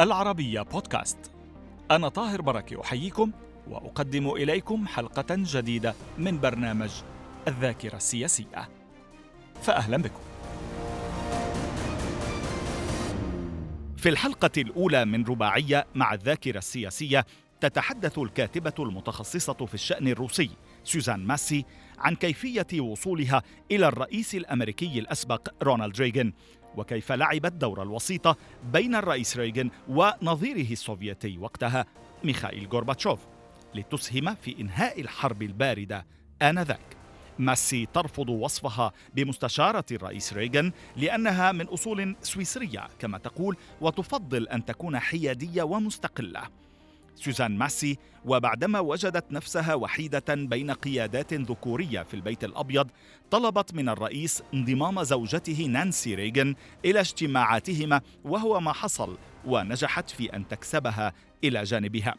العربية بودكاست. أنا طاهر بركة أحييكم وأقدم إليكم حلقة جديدة من برنامج الذاكرة السياسية. فأهلا بكم. في الحلقة الأولى من رباعية مع الذاكرة السياسية تتحدث الكاتبة المتخصصة في الشأن الروسي سوزان ماسي عن كيفية وصولها إلى الرئيس الأمريكي الأسبق رونالد ريغان وكيف لعبت دور الوسيطة بين الرئيس ريغان ونظيره السوفيتي وقتها ميخائيل غورباتشوف لتسهم في إنهاء الحرب الباردة آنذاك. ماسي ترفض وصفها بمستشارة الرئيس ريغان لأنها من أصول سويسرية كما تقول وتفضل أن تكون حيادية ومستقلة. سوزان ماسي وبعدما وجدت نفسها وحيدة بين قيادات ذكورية في البيت الأبيض طلبت من الرئيس انضمام زوجته نانسي ريغن إلى اجتماعاتهما وهو ما حصل ونجحت في أن تكسبها إلى جانبها.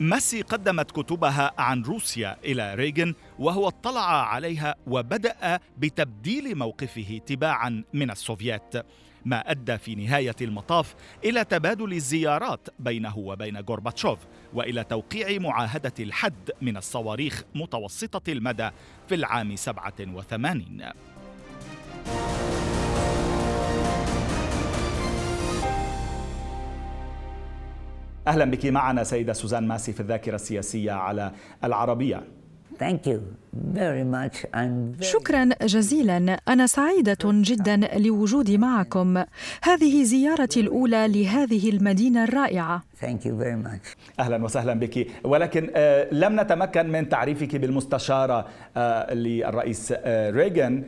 ماسي قدمت كتبها عن روسيا إلى ريغن وهو اطلع عليها وبدأ بتبديل موقفه تباعا من السوفيات ما أدى في نهاية المطاف إلى تبادل الزيارات بينه وبين غورباتشوف وإلى توقيع معاهدة الحد من الصواريخ متوسطة المدى في العام 87 أهلا بك معنا سيدة سوزان ماسي في الذاكرة السياسية على العربية. Thank you very much. I'm very شكرا جزيلا. أنا سعيدة جدا لوجودي معكم. هذه زيارتي الأولى لهذه المدينة الرائعة. Thank you very much. أهلا وسهلا بك. ولكن آه، لم نتمكن من تعريفك بالمستشارة آه، للرئيس آه، ريغان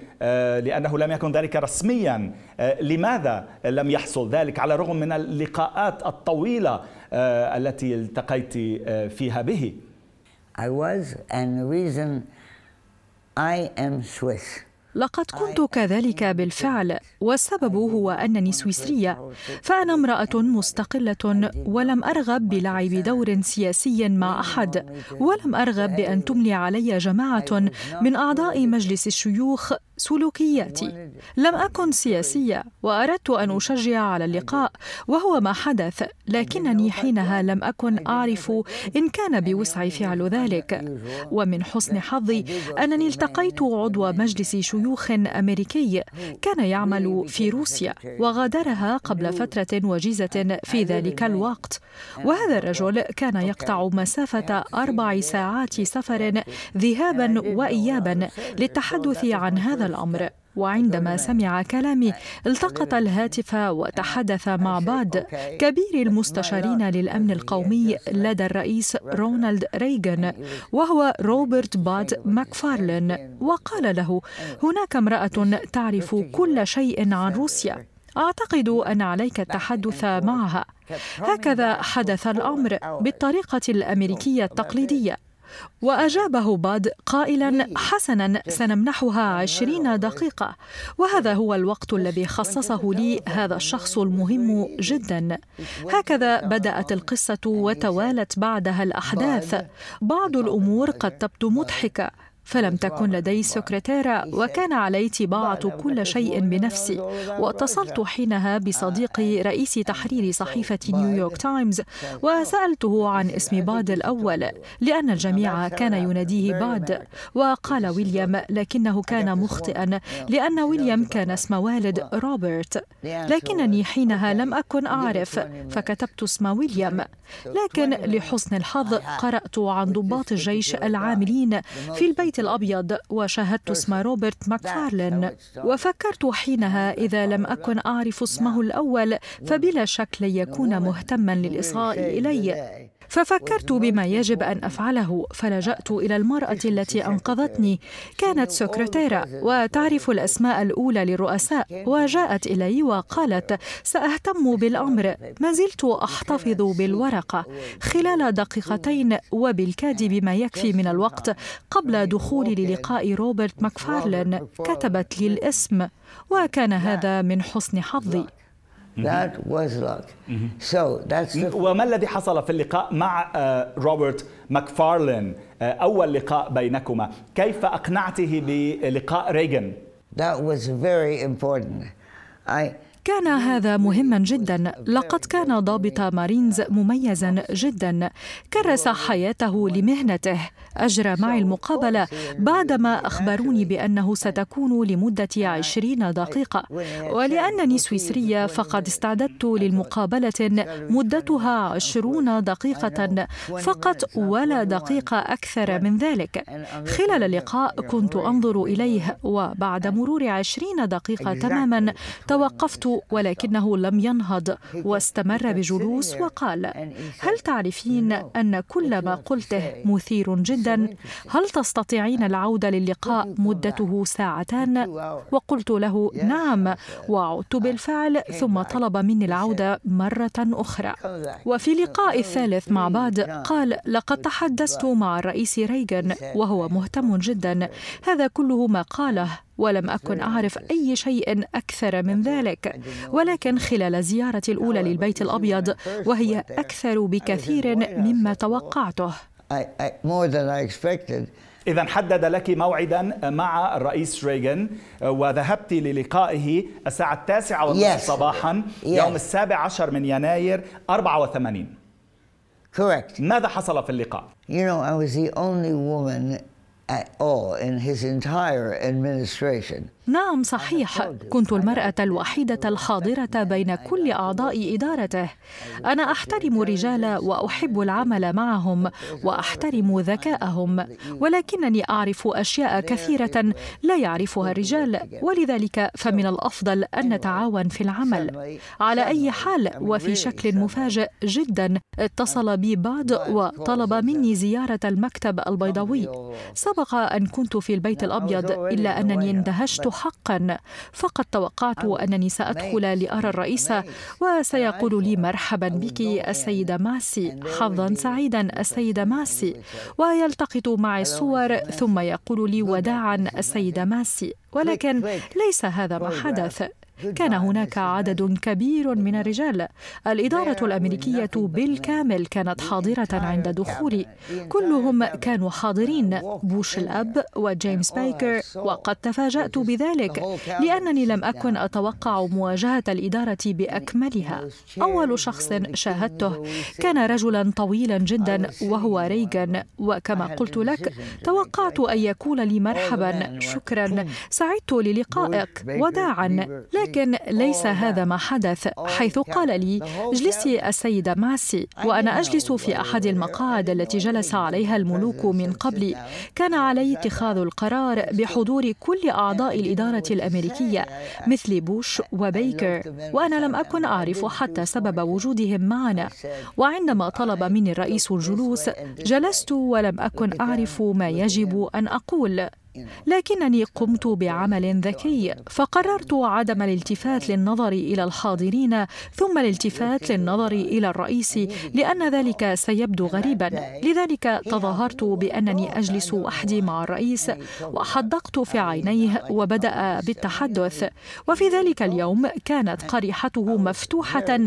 لأنه لم يكن ذلك رسميا. لماذا لم يحصل ذلك؟ على الرغم من اللقاءات الطويلة التي التقيت فيها به. I was, and the reason I am Swiss. لقد كنت كذلك بالفعل والسبب هو أنني سويسرية فأنا امرأة مستقلة ولم أرغب بلعب دور سياسي مع أحد ولم أرغب بأن تملي علي جماعة من أعضاء مجلس الشيوخ سلوكياتي. لم أكن سياسية وأردت أن أشجع على اللقاء وهو ما حدث لكنني حينها لم أكن أعرف إن كان بوسعي فعل ذلك. ومن حسن حظي أنني التقيت عضو مجلس شيوخ أمريكي كان يعمل في روسيا وغادرها قبل فترة وجيزة في ذلك الوقت. وهذا الرجل كان يقطع مسافة أربع ساعات سفر ذهابا وايابا للتحدث عن هذا الأمر. وعندما سمع كلامي التقط الهاتف وتحدث مع بعض. كبير المستشارين للأمن القومي لدى الرئيس رونالد ريغان وهو روبرت باد ماكفارلين وقال له هناك امرأة تعرف كل شيء عن روسيا. أعتقد أن عليك التحدث معها. هكذا حدث الأمر بالطريقة الأمريكية التقليدية. وأجابه باد قائلا حسنا سنمنحها عشرين دقيقة. وهذا هو الوقت الذي خصصه لي هذا الشخص المهم جدا. هكذا بدأت القصة وتوالت بعدها الأحداث. بعض الأمور قد تبدو مضحكة. فلم تكن لدي سكرتيرة وكان علي طباعة كل شيء بنفسي واتصلت حينها بصديقي رئيس تحرير صحيفة نيويورك تايمز وسألته عن اسم باد الأول لأن الجميع كان يناديه باد وقال ويليام لكنه كان مخطئا لأن ويليام كان اسم والد روبرت لكنني حينها لم أكن أعرف فكتبت اسم ويليام لكن لحسن الحظ قرأت عن ضباط الجيش العاملين في البيت الأبيض وشاهدت اسم روبرت ماكفارلين. وفكرت حينها إذا لم أكن أعرف اسمه الأول فبلا شك لن يكون مهتما للإصغاء إلي. ففكرت بما يجب أن أفعله فلجأت إلى المرأة التي أنقذتني. كانت سكرتيرة وتعرف الأسماء الأولى للرؤساء. وجاءت إلي وقالت سأهتم بالأمر. ما زلت أحتفظ بالورقة. خلال دقيقتين وبالكاد بما يكفي من الوقت قبل دخولي للقاء روبرت ماكفارلين كتبت لي الاسم. وكان هذا من حسن حظي. That was luck. So that's the وما الذي حصل في اللقاء مع آه، روبرت ماكفارلين آه، أول لقاء بينكما كيف أقنعته بلقاء ريغان that was very important. I كان هذا مهما جدا. لقد كان ضابط مارينز مميزا جدا. كرس حياته لمهنته. أجرى معي المقابلة بعدما أخبروني بأنه ستكون لمدة عشرين دقيقة. ولأنني سويسرية فقد استعددت للمقابلة مدتها عشرون دقيقة فقط ولا دقيقة أكثر من ذلك. خلال اللقاء كنت أنظر إليه وبعد مرور عشرين دقيقة تماما توقفت ولكنه لم ينهض واستمر بجلوس وقال هل تعرفين أن كل ما قلته مثير جدا؟ هل تستطيعين العودة للقاء مدته ساعتان؟ وقلت له نعم وعدت بالفعل ثم طلب مني العودة مرة أخرى. وفي اللقاء الثالث مع بعض قال لقد تحدثت مع الرئيس ريغان وهو مهتم جدا. هذا كله ما قاله. ولم أكن أعرف أي شيء أكثر من ذلك ولكن خلال زيارتي الأولى للبيت الأبيض وهي أكثر بكثير مما توقعته إذا حدد لك موعدا مع الرئيس ريغان وذهبت للقائه الساعة التاسعة والنصف yes. صباحا yes. يوم السابع عشر من يناير 84 Correct. ماذا حصل في اللقاء؟ You know, I was the only woman at all in his entire administration. نعم صحيح. كنت المرأة الوحيدة الحاضره بين كل أعضاء إدارته. أنا أحترم الرجال وأحب العمل معهم وأحترم ذكاءهم ولكنني أعرف أشياء كثيرة لا يعرفها الرجال. ولذلك فمن الأفضل أن نتعاون في العمل. على أي حال وفي شكل مفاجئ جدا اتصل بي بعض وطلب مني زيارة المكتب البيضاوي. سبق أن كنت في البيت الأبيض إلا أنني اندهشت حقا. فقد توقعت انني سادخل لأرى الرئيس وسيقول لي مرحبا بك السيده ماسي. حظا سعيدا السيده ماسي. ويلتقط معي الصور ثم يقول لي وداعا السيده ماسي. ولكن ليس هذا ما حدث كان هناك عدد كبير من الرجال. الإدارة الأمريكية بالكامل كانت حاضرة عند دخولي كلهم كانوا حاضرين بوش الأب وجيمس بايكر. وقد تفاجأت بذلك لأنني لم أكن أتوقع مواجهة الإدارة بأكملها. أول شخص شاهدته كان رجلا طويلا جدا وهو ريغان. وكما قلت لك توقعت أن يقول لي مرحبا. شكرا. سعدت للقائك. وداعا. لكن ليس هذا ما حدث حيث قال لي اجلسي السيدة ماسي وأنا أجلس في أحد المقاعد التي جلس عليها الملوك من قبلي كان علي اتخاذ القرار بحضور كل أعضاء الإدارة الأمريكية مثل بوش وبيكر وأنا لم أكن أعرف حتى سبب وجودهم معنا. وعندما طلب مني الرئيس الجلوس جلست ولم أكن أعرف ما يجب أن أقول. لكنني قمت بعمل ذكي فقررت عدم الالتفات للنظر إلى الحاضرين ثم الالتفات للنظر إلى الرئيس لأن ذلك سيبدو غريبا. لذلك تظاهرت بأنني أجلس وحدي مع الرئيس وحدقت في عينيه وبدأ بالتحدث. وفي ذلك اليوم كانت قريحته مفتوحة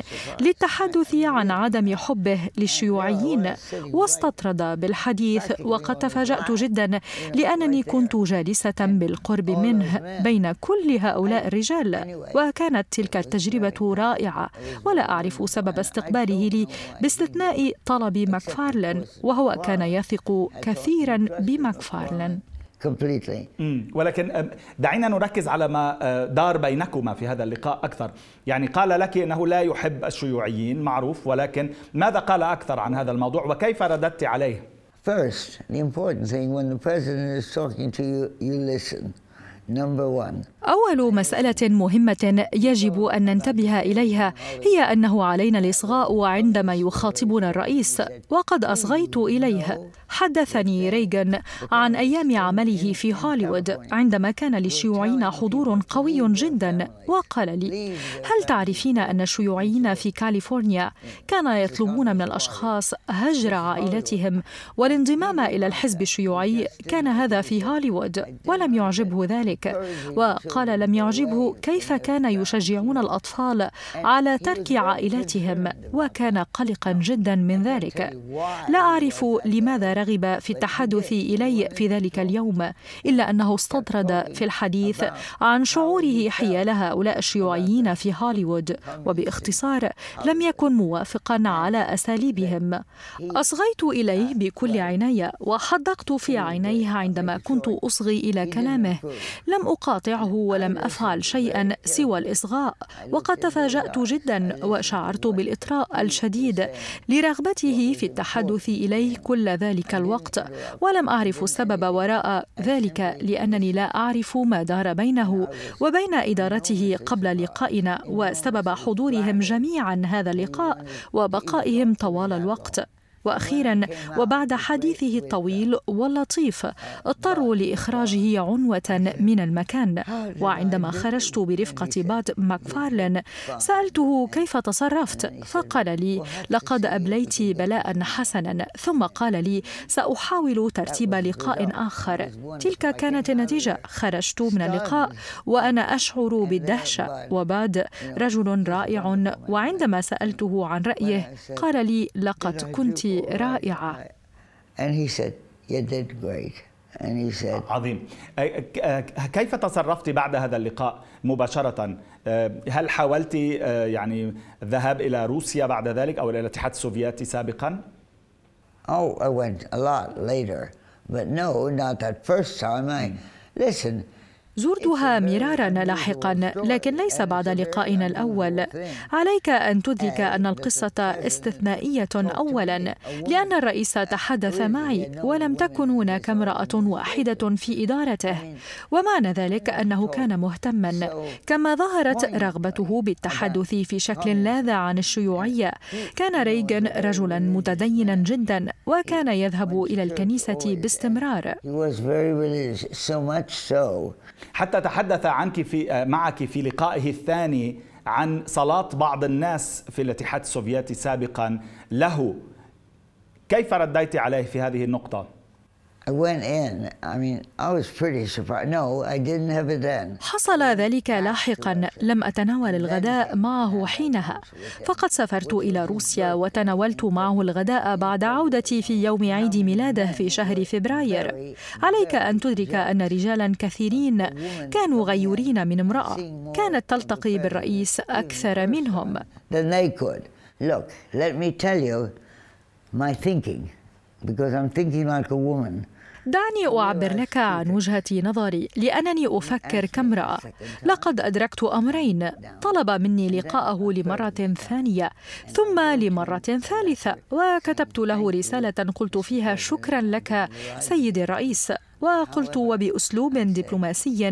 للتحدث عن عدم حبه للشيوعيين. واستطرد بالحديث وقد تفاجأت جدا لأنني كنت جالسة بالقرب منه بين كل هؤلاء الرجال وكانت تلك التجربة رائعة ولا أعرف سبب استقباله لي باستثناء طلب ماكفارلن وهو كان يثق كثيرا بماكفارلن. ولكن دعينا نركز على ما دار بينكما في هذا اللقاء أكثر، يعني قال لك إنه لا يحب الشيوعيين معروف ولكن ماذا قال أكثر عن هذا الموضوع وكيف رددت عليه؟ First, the important thing when the president is talking to you, you listen. أول مسألة مهمة يجب أن ننتبه إليها هي أنه علينا الإصغاء عندما يخاطبنا الرئيس وقد أصغيت إليه. حدثني ريغان عن أيام عمله في هوليوود عندما كان للشيوعيين حضور قوي جدا وقال لي هل تعرفين أن الشيوعيين في كاليفورنيا كان يطلبون من الأشخاص هجر عائلتهم والانضمام إلى الحزب الشيوعي كان هذا في هوليوود ولم يعجبه ذلك؟ ذلك. وقال لم يعجبه كيف كان يشجعون الأطفال على ترك عائلاتهم؟ وكان قلقا جدا من ذلك. لا أعرف لماذا رغب في التحدث إلي في ذلك اليوم إلا أنه استطرد في الحديث عن شعوره حيال هؤلاء الشيوعيين في هوليوود. وباختصار لم يكن موافقا على أساليبهم. أصغيت إليه بكل عناية وحدقت في عينيه عندما كنت أصغي إلى كلامه. لم أقاطعه ولم أفعل شيئا سوى الإصغاء وقد تفاجأت جدا وشعرت بالإطراء الشديد لرغبته في التحدث إليه كل ذلك الوقت ولم أعرف السبب وراء ذلك لأنني لا أعرف ما دار بينه وبين إدارته قبل لقائنا وسبب حضورهم جميعا هذا اللقاء وبقائهم طوال الوقت. وأخيرا وبعد حديثه الطويل واللطيف اضطروا لإخراجه عنوة من المكان. وعندما خرجت برفقة بات ماكفارلين سألته كيف تصرفت فقال لي لقد أبليت بلاء حسنا. ثم قال لي سأحاول ترتيب لقاء آخر. تلك كانت النتيجة. خرجت من اللقاء وأنا أشعر بالدهشة. وباد رجل رائع وعندما سألته عن رأيه قال لي لقد كنت رائعة. And he said, you did great. And he said, عظيم كيف تصرفت بعد هذا اللقاء مباشرة هل حاولت يعني الذهاب إلى روسيا بعد ذلك أو إلى الاتحاد السوفيتي سابقا؟ Oh, I went a lot later. But no, not that first time. I, listen, زرتها مرارا لاحقا لكن ليس بعد لقائنا الأول. عليك أن تدرك أن القصة استثنائية اولا لأن الرئيس تحدث معي ولم تكن هناك امرأة واحدة في إدارته. ومعنى ذلك أنه كان مهتما كما ظهرت رغبته بالتحدث في شكل لاذع عن الشيوعية. كان ريغن رجلا متدينا جدا وكان يذهب إلى الكنيسة باستمرار. حتى تحدث عنك في معك في لقائه الثاني عن صلاة بعض الناس في الاتحاد السوفيتي سابقا له كيف رديت عليه في هذه النقطة؟ I went in. I mean, I was pretty surprised. No, I didn't have it then. حصل ذلك لاحقا لم أتناول الغداء معه حينها فقد سافرت إلى روسيا وتناولت معه الغداء بعد عودتي في يوم عيد ميلاده في شهر فبراير عليك أن تدرك أن رجالا كثيرين كانوا غيورين من امرأة كانت تلتقي بالرئيس أكثر منهم Then they could. Look, let me tell you my thinking, because I'm thinking like a woman. دعني أعبر لك عن وجهة نظري لأنني أفكر كامرأة لقد أدركت أمرين. طلب مني لقاءه لمرة ثانية ثم لمرة ثالثة. وكتبت له رسالة قلت فيها شكرا لك سيدي الرئيس. وقلت وباسلوب دبلوماسي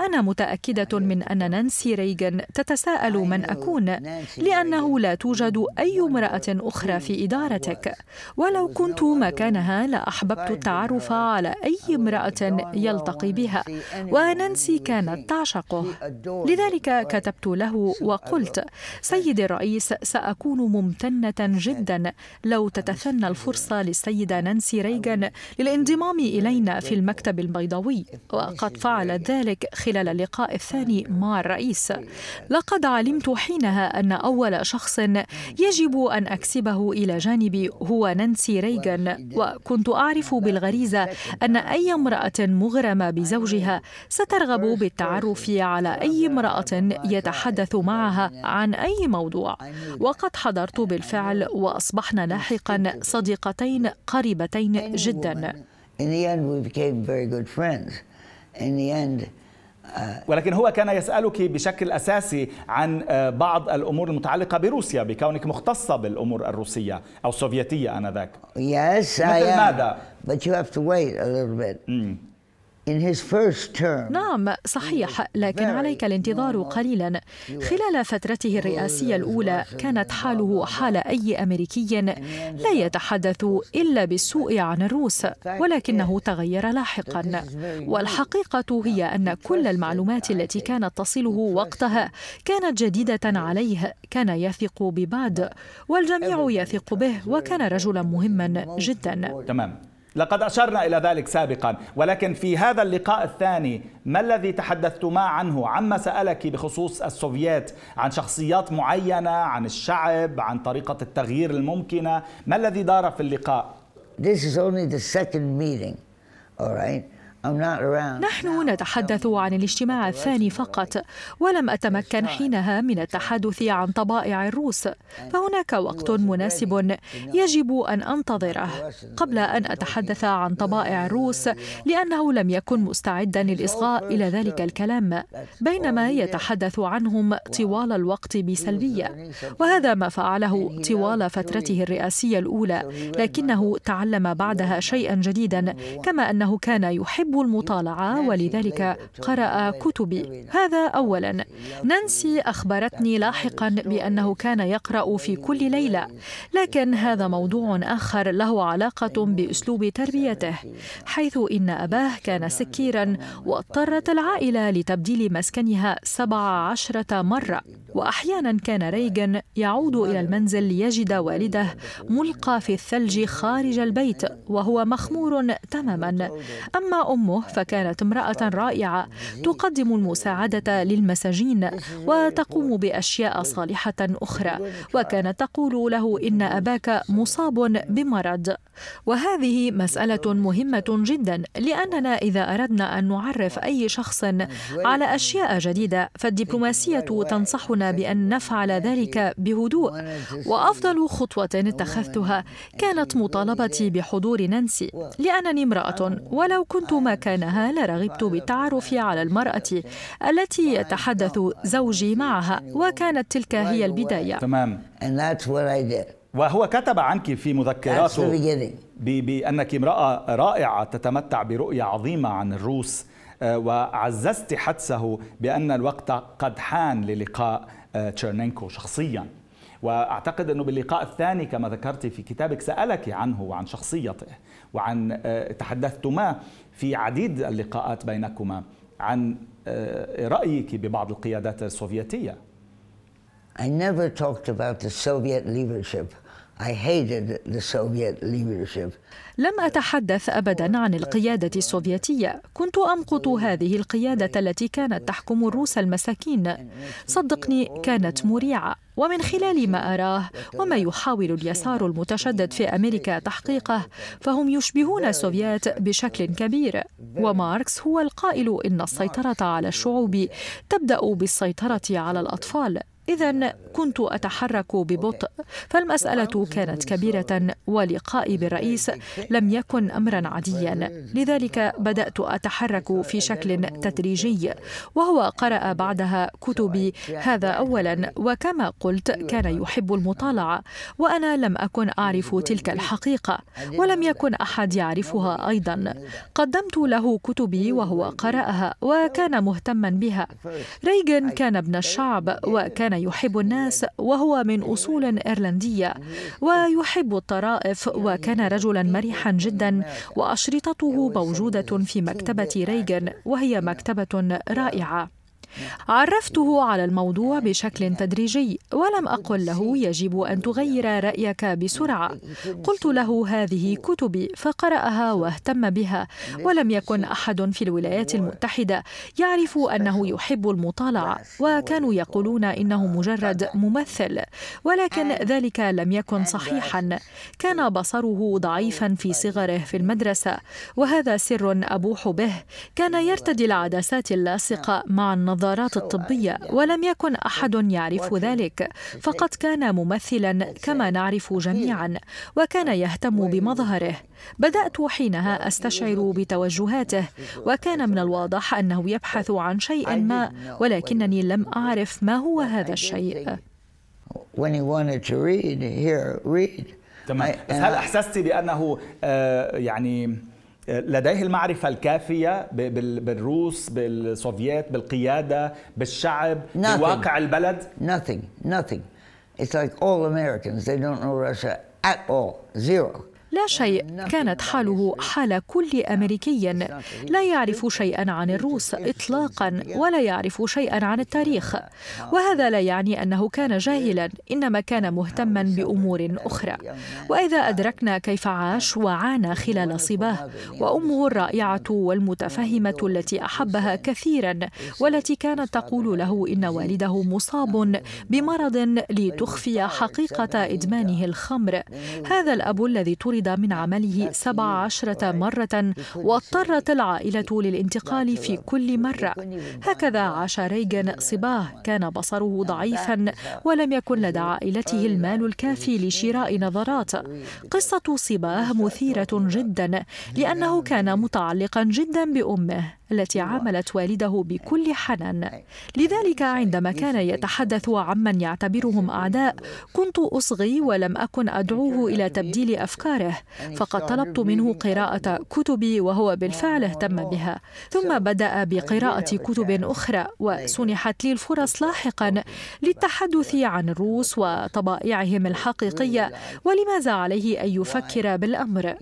أنا متاكده من ان نانسي ريغان تتساءل من اكون لأنه لا توجد اي امراه أخرى في ادارتك ولو كنت مكانها لاحببت التعرف على اي امراه يلتقي بها ونانسي كانت تعشقه لذلك كتبت له وقلت سيدي الرئيس ساكون ممتنه جدا لو تتثنى الفرصه للسيده نانسي ريغان للانضمام الينا في المكتب البيضاوي. وقد فعلت ذلك خلال اللقاء الثاني مع الرئيس. لقد علمت حينها أن أول شخص يجب أن أكسبه إلى جانبي هو نانسي ريغان. وكنت أعرف بالغريزة أن أي امرأة مغرمة بزوجها سترغب بالتعرف على أي امرأة يتحدث معها عن أي موضوع. وقد حضرت بالفعل وأصبحنا لاحقا صديقتين قريبتين جدا. In the end, we became very good friends. In the end, ولكن هو كان يسألك بشكل أساسي عن بعض الأمور المتعلقة بروسيا بكونك مختصة بالأمور الروسية أو السوفيتية آنذاك yes, I am. ماذا؟ But you have to wait a little bit. Term, نعم صحيح لكن عليك الانتظار قليلا. خلال فترته الرئاسية الأولى كانت حاله حال أي أمريكي لا يتحدث إلا بالسوء عن الروس ولكنه تغير لاحقا. والحقيقة هي أن كل المعلومات التي كانت تصله وقتها كانت جديدة عليه كان يثق بباد والجميع يثق به وكان رجلا مهما جدا. تمام. لقد أشرنا إلى ذلك سابقا. ولكن في هذا اللقاء الثاني ما الذي تحدثتما عنه؟ عما سألك بخصوص السوفييت؟ عن شخصيات معينة؟ عن الشعب؟ عن طريقة التغيير الممكنة؟ ما الذي دار في اللقاء؟ This is only the second meeting, all right? نحن نتحدث عن الاجتماع الثاني فقط ولم أتمكن حينها من التحدث عن طبائع الروس. فهناك وقت مناسب يجب أن أنتظره. قبل أن أتحدث عن طبائع الروس لأنه لم يكن مستعدا للإصغاء إلى ذلك الكلام بينما يتحدث عنهم طوال الوقت بسلبية. وهذا ما فعله طوال فترته الرئاسية الأولى لكنه تعلم بعدها شيئا جديدا كما أنه كان يحب المطالعة ولذلك قرأ كتبي هذا أولا. نانسي أخبرتني لاحقا بأنه كان يقرأ في كل ليلة لكن هذا موضوع آخر له علاقة بأسلوب تربيته حيث إن أباه كان سكيرا واضطرت العائلة لتبديل مسكنها سبع عشرة مرة. وأحيانا كان ريغن يعود إلى المنزل ليجد والده ملقى في الثلج خارج البيت وهو مخمور تماما. أما أمه فكانت امرأة رائعة تقدم المساعدة للمساجين وتقوم بأشياء صالحة أخرى وكانت تقول له إن أباك مصاب بمرض. وهذه مسألة مهمة جدا لأننا إذا أردنا أن نعرف أي شخص على أشياء جديدة فالدبلوماسية تنصحنا بأن نفعل ذلك بهدوء. وأفضل خطوة اتخذتها كانت مطالبتي بحضور نانسي لأنني امرأة. ولو كنت مكانها لرغبت بالتعرف على المرأة التي يتحدث زوجي معها وكانت تلك هي البداية. تمام. وهو كتب عنك في مذكراته بأنك امرأة رائعة تتمتع برؤية عظيمة عن الروس. وعززت حدسه بأن الوقت قد حان للقاء آه، تشيرنينكو شخصيا وأعتقد أنه باللقاء الثاني كما ذكرت في كتابك سألك عنه وعن شخصيته وعن آه، تحدثتما في عديد اللقاءات بينكما عن آه، رأيك ببعض القيادات السوفيتية I never talked about the Soviet leadership. I hated the Soviet leadership. لم أتحدث أبدا عن القيادة السوفيتية. كنت أمقت هذه القيادة التي كانت تحكم الروس المساكين. صدقني كانت مريعة. ومن خلال ما أراه وما يحاول اليسار المتشدد في أمريكا تحقيقه فهم يشبهون السوفيات بشكل كبير. وماركس هو القائل إن السيطرة على الشعوب تبدأ بالسيطرة على الأطفال. إذا كنت أتحرك ببطء فالمسألة كانت كبيرة ولقائي بالرئيس لم يكن أمرا عاديا. لذلك بدأت أتحرك في شكل تدريجي وهو قرأ بعدها كتبي هذا أولا وكما قلت كان يحب المطالعة وأنا لم أكن أعرف تلك الحقيقة ولم يكن أحد يعرفها أيضا. قدمت له كتبي وهو قرأها وكان مهتما بها. ريغن كان ابن الشعب وكان يحب الناس وهو من أصول إيرلندية ويحب الطرائف وكان رجلا مرحا جدا وأشرطته موجودة في مكتبة ريغن وهي مكتبة رائعة. عرفته على الموضوع بشكل تدريجي ولم أقل له يجب أن تغير رأيك بسرعة. قلت له هذه كتبي فقرأها واهتم بها ولم يكن أحد في الولايات المتحدة يعرف أنه يحب المطالعة وكانوا يقولون إنه مجرد ممثل ولكن ذلك لم يكن صحيحا. كان بصره ضعيفا في صغره في المدرسة وهذا سر أبوح به. كان يرتدي العدسات اللاصقة مع النظارات الطبية ولم يكن أحد يعرف ذلك فقد كان ممثلا كما نعرف جميعا وكان يهتم بمظهره. بدأت حينها أستشعر بتوجهاته وكان من الواضح أنه يبحث عن شيء ما ولكنني لم أعرف ما هو هذا الشيء. When he wanted to read, here, read. تمام. I- هل أحسست بأنه آه، يعني لديه المعرفة الكافية بالروس بالسوفييت بالقيادة بالشعب Nothing. بواقع البلد Nothing, nothing. It's like all Americans. They don't know Russia at all. Zero. لا شيء. كانت حاله حال كل أمريكي. لا يعرف شيئا عن الروس اطلاقا ولا يعرف شيئا عن التاريخ. وهذا لا يعني أنه كان جاهلا إنما كان مهتما بأمور أخرى. وإذا أدركنا كيف عاش وعانى خلال صباه وأمه الرائعة والمتفهمة التي أحبها كثيرا والتي كانت تقول له إن والده مصاب بمرض لتخفي حقيقة إدمانه الخمر. هذا الأب الذي طرد من عمله سبع عشرة مرة واضطرت العائلة للانتقال في كل مرة. هكذا عاش ريغن صباه. كان بصره ضعيفا ولم يكن لدى عائلته المال الكافي لشراء نظارات قصة صباه مثيرة جدا لأنه كان متعلقا جدا بأمه. التي عاملت والده بكل حنان. لذلك عندما كان يتحدث عمن يعتبرهم أعداء كنت أصغي ولم أكن أدعوه إلى تبديل أفكاره فقد طلبت منه قراءة كتبي وهو بالفعل اهتم بها. ثم بدأ بقراءة كتب أخرى وسنحت لي الفرص لاحقا للتحدث عن الروس وطبائعهم الحقيقية ولماذا عليه أن يفكر بالأمر؟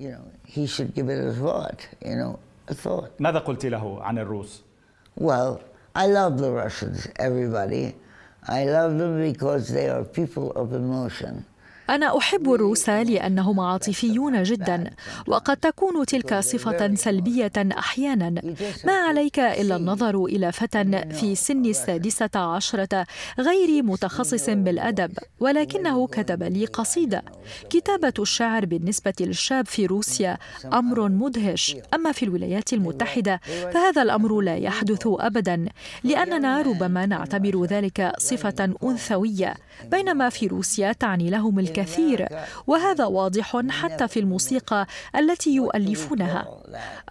ماذا قلت له عن الروس؟ Well, I love the Russians, everybody. I love them because they are people of emotion. أنا أحب الروس لأنهم عاطفيون جدا وقد تكون تلك صفة سلبية أحيانا. ما عليك إلا النظر إلى فتى في سن السادسة عشرة غير متخصص بالأدب ولكنه كتب لي قصيدة. كتابة الشعر بالنسبة للشاب في روسيا أمر مدهش. أما في الولايات المتحدة فهذا الأمر لا يحدث أبدا لأننا ربما نعتبر ذلك صفة أنثوية بينما في روسيا تعني لهم الكثير وهذا واضح حتى في الموسيقى التي يؤلفونها.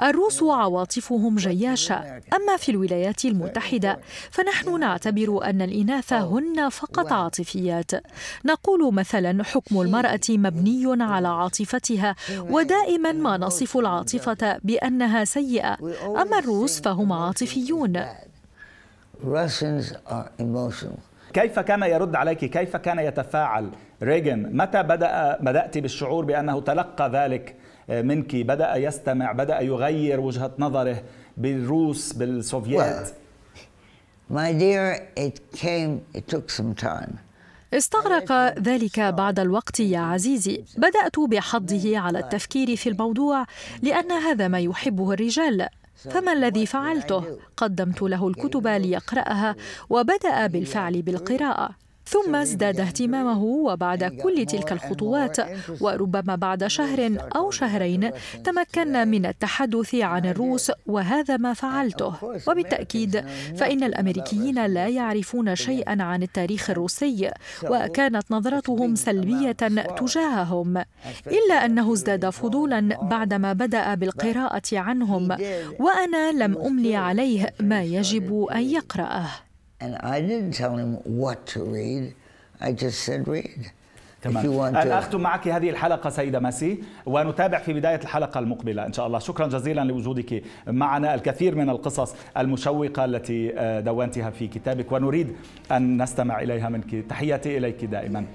الروس عواطفهم جياشة. أما في الولايات المتحدة فنحن نعتبر أن الإناث هن فقط عاطفيات. نقول مثلا حكم المرأة مبني على عاطفتها ودائما ما نصف العاطفة بأنها سيئة. أما الروس فهم عاطفيون. Russians are emotional. كيف كان يرد عليك؟ كيف كان يتفاعل؟ ريغن متى بدأ بدأت بالشعور بأنه تلقى ذلك؟ منك. بدأ يستمع بدأ يغير وجهة نظره بالروس بالسوفييت. Well, my dear, it came, it took some time. استغرق ذلك بعد الوقت يا عزيزي. بدأت بحضه على التفكير في الموضوع لأن هذا ما يحبه الرجال. فما الذي فعلته؟ قدمت له الكتب ليقرأها وبدأ بالفعل بالقراءة. ثم ازداد اهتمامه وبعد كل تلك الخطوات وربما بعد شهر أو شهرين تمكنا من التحدث عن الروس وهذا ما فعلته. وبالتأكيد فإن الأمريكيين لا يعرفون شيئا عن التاريخ الروسي وكانت نظرتهم سلبية تجاههم إلا أنه ازداد فضولا بعدما بدأ بالقراءة عنهم وأنا لم أملي عليه ما يجب أن يقرأه. And I didn't tell him what to read. I just said read. تمام. الآن أختم معك هذه الحلقة سيدة ماسي ونتابع في بداية الحلقة المقبلة إن شاء الله. شكرا جزيلا لوجودك معنا. الكثير من القصص المشوقة التي دونتها في كتابك ونريد أن نستمع إليها منك. تحياتي إليك دائما.